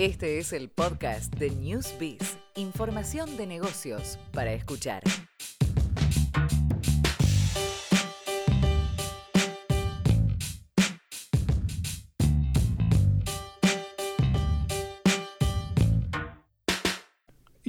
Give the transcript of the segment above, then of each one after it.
Este es el podcast de Newsbeat. Información de negocios para escuchar.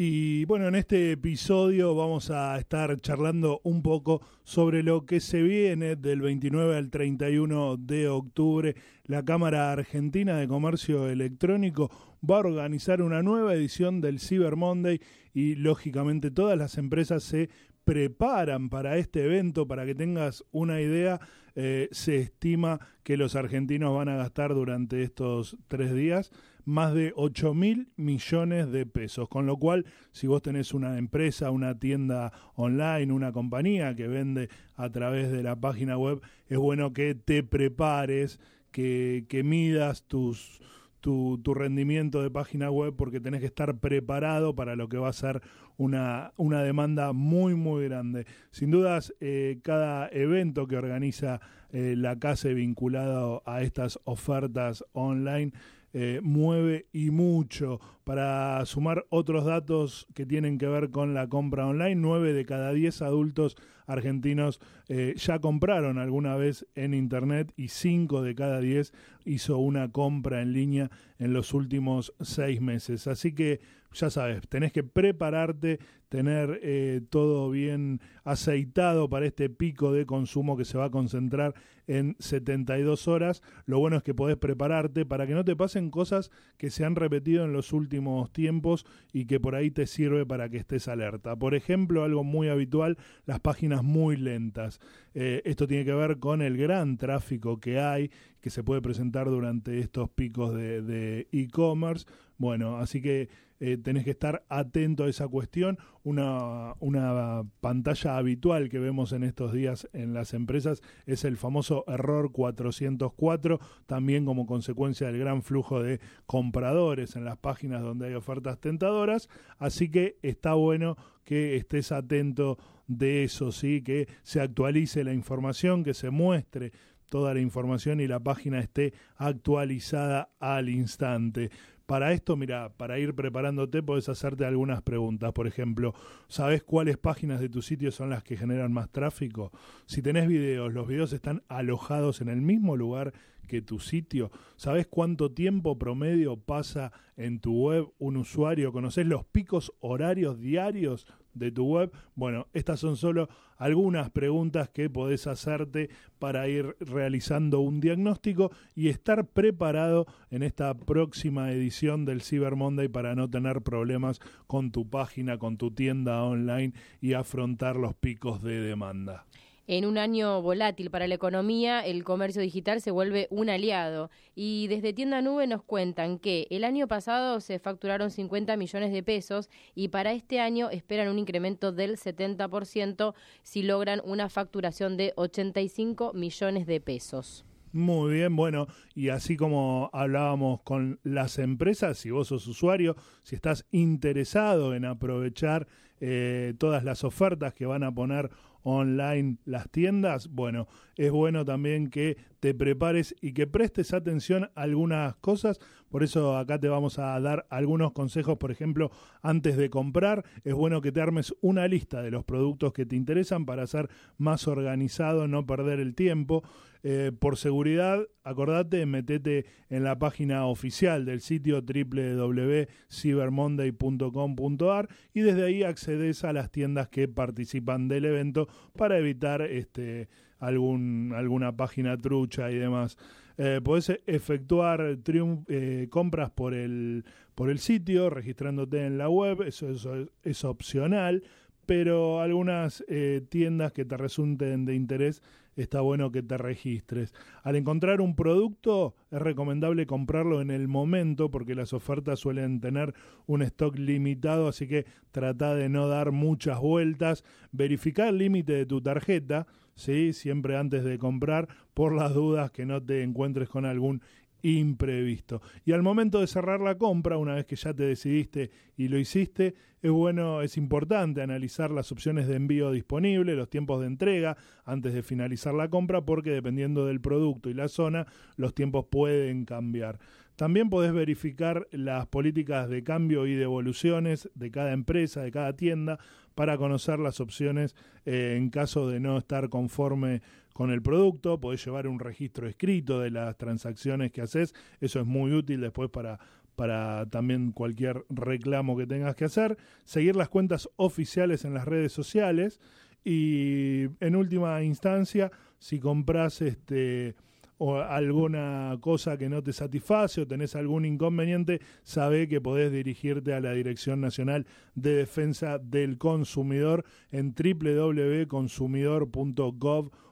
Y bueno, en este episodio vamos a estar charlando un poco sobre lo que se viene del 29 al 31 de octubre. La Cámara Argentina de Comercio Electrónico va a organizar una nueva edición del Cyber Monday y lógicamente todas las empresas se preparan para este evento. Para que tengas una idea, eh, se estima que los argentinos van a gastar durante estos tres días más de 8 mil millones de pesos. Con lo cual, si vos tenés una empresa, una tienda online, una compañía que vende a través de la página web, es bueno que te prepares, que, que midas tus tu, rendimiento de página web porque tenés que estar preparado para lo que va a ser una, una demanda muy, muy grande. Sin dudas, eh, cada evento que organiza eh, la casa vinculado a estas ofertas online eh, mueve y mucho. Para sumar otros datos que tienen que ver con la compra online, 9 de cada 10 adultos argentinos eh, ya compraron alguna vez en Internet y 5 de cada 10 hizo una compra en línea en los últimos 6 meses. Así que ya sabes, tenés que prepararte, tener eh, todo bien aceitado para este pico de consumo que se va a concentrar en 72 horas. Lo bueno es que podés prepararte para que no te pasen cosas que se han repetido en los últimos tiempos y que por ahí te sirve para que estés alerta. Por ejemplo, algo muy habitual, las páginas muy lentas. Eh, esto tiene que ver con el gran tráfico que hay, que se puede presentar durante estos picos de e-commerce. bueno, así que eh, tenés que estar atento a esa cuestión. Una, una pantalla habitual que vemos en estos días en las empresas es el famoso error 404, también como consecuencia del gran flujo de compradores en las páginas donde hay ofertas tentadoras. Así que está bueno que estés atento de eso, ¿sí? que se actualice la información, que se muestre toda la información y la página esté actualizada al instante. Para esto, mira, para ir preparándote puedes hacerte algunas preguntas. Por ejemplo, ¿sabes cuáles páginas de tu sitio son las que generan más tráfico? Si tenés videos, los videos están alojados en el mismo lugar que tu sitio. ¿Sabes cuánto tiempo promedio pasa en tu web un usuario? ¿Conoces los picos horarios diarios de tu web? Bueno, estas son solo algunas preguntas que podés hacerte para ir realizando un diagnóstico y estar preparado en esta próxima edición del Cyber Monday para no tener problemas con tu página, con tu tienda online y afrontar los picos de demanda. En un año volátil para la economía, el comercio digital se vuelve un aliado. Y desde Tienda Nube nos cuentan que el año pasado se facturaron 50 millones de pesos y para este año esperan un incremento del 70% si logran una facturación de 85 millones de pesos. Muy bien, bueno, y así como hablábamos con las empresas, si vos sos usuario, si estás interesado en aprovechar eh, todas las ofertas que van a poner online las tiendas, bueno, es bueno también que te prepares y que prestes atención a algunas cosas. Por eso acá te vamos a dar algunos consejos, por ejemplo, antes de comprar, es bueno que te armes una lista de los productos que te interesan para ser más organizado, no perder el tiempo. Eh, por seguridad, acordate, metete en la página oficial del sitio www.cybermonday.com.ar y desde ahí accedes a las tiendas que participan del evento para evitar este algún, alguna página trucha y demás. Eh, podés efectuar eh, compras por el, por el sitio, registrándote en la web, eso, eso es opcional, pero algunas eh, tiendas que te resulten de interés está bueno que te registres. Al encontrar un producto es recomendable comprarlo en el momento porque las ofertas suelen tener un stock limitado, así que trata de no dar muchas vueltas, verificar el límite de tu tarjeta, ¿sí? siempre antes de comprar, por las dudas que no te encuentres con algún imprevisto. Y al momento de cerrar la compra, una vez que ya te decidiste y lo hiciste, es bueno, es importante analizar las opciones de envío disponibles, los tiempos de entrega antes de finalizar la compra, porque dependiendo del producto y la zona, los tiempos pueden cambiar. También podés verificar las políticas de cambio y devoluciones de cada empresa, de cada tienda, para conocer las opciones eh, en caso de no estar conforme con el producto. Podés llevar un registro escrito de las transacciones que haces. Eso es muy útil después para para también cualquier reclamo que tengas que hacer, seguir las cuentas oficiales en las redes sociales y en última instancia, si compras este o alguna cosa que no te satisface o tenés algún inconveniente, sabe que podés dirigirte a la Dirección Nacional de Defensa del Consumidor en www.consumidor.gov.ar.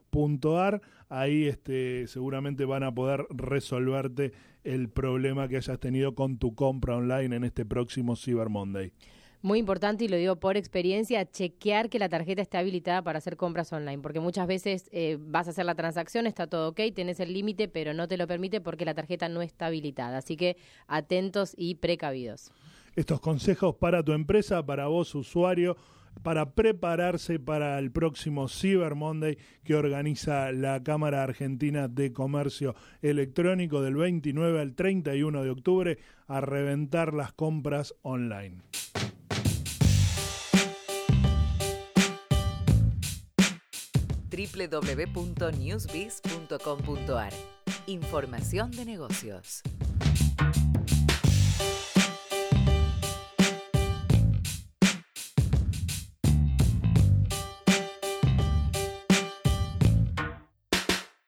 Ahí este, seguramente van a poder resolverte el problema que hayas tenido con tu compra online en este próximo Cyber Monday. Muy importante, y lo digo por experiencia, chequear que la tarjeta esté habilitada para hacer compras online, porque muchas veces eh, vas a hacer la transacción, está todo ok, tenés el límite, pero no te lo permite porque la tarjeta no está habilitada. Así que atentos y precavidos. Estos consejos para tu empresa, para vos usuario, para prepararse para el próximo Cyber Monday que organiza la Cámara Argentina de Comercio Electrónico del 29 al 31 de octubre a reventar las compras online. www.newsbiz.com.ar Información de negocios.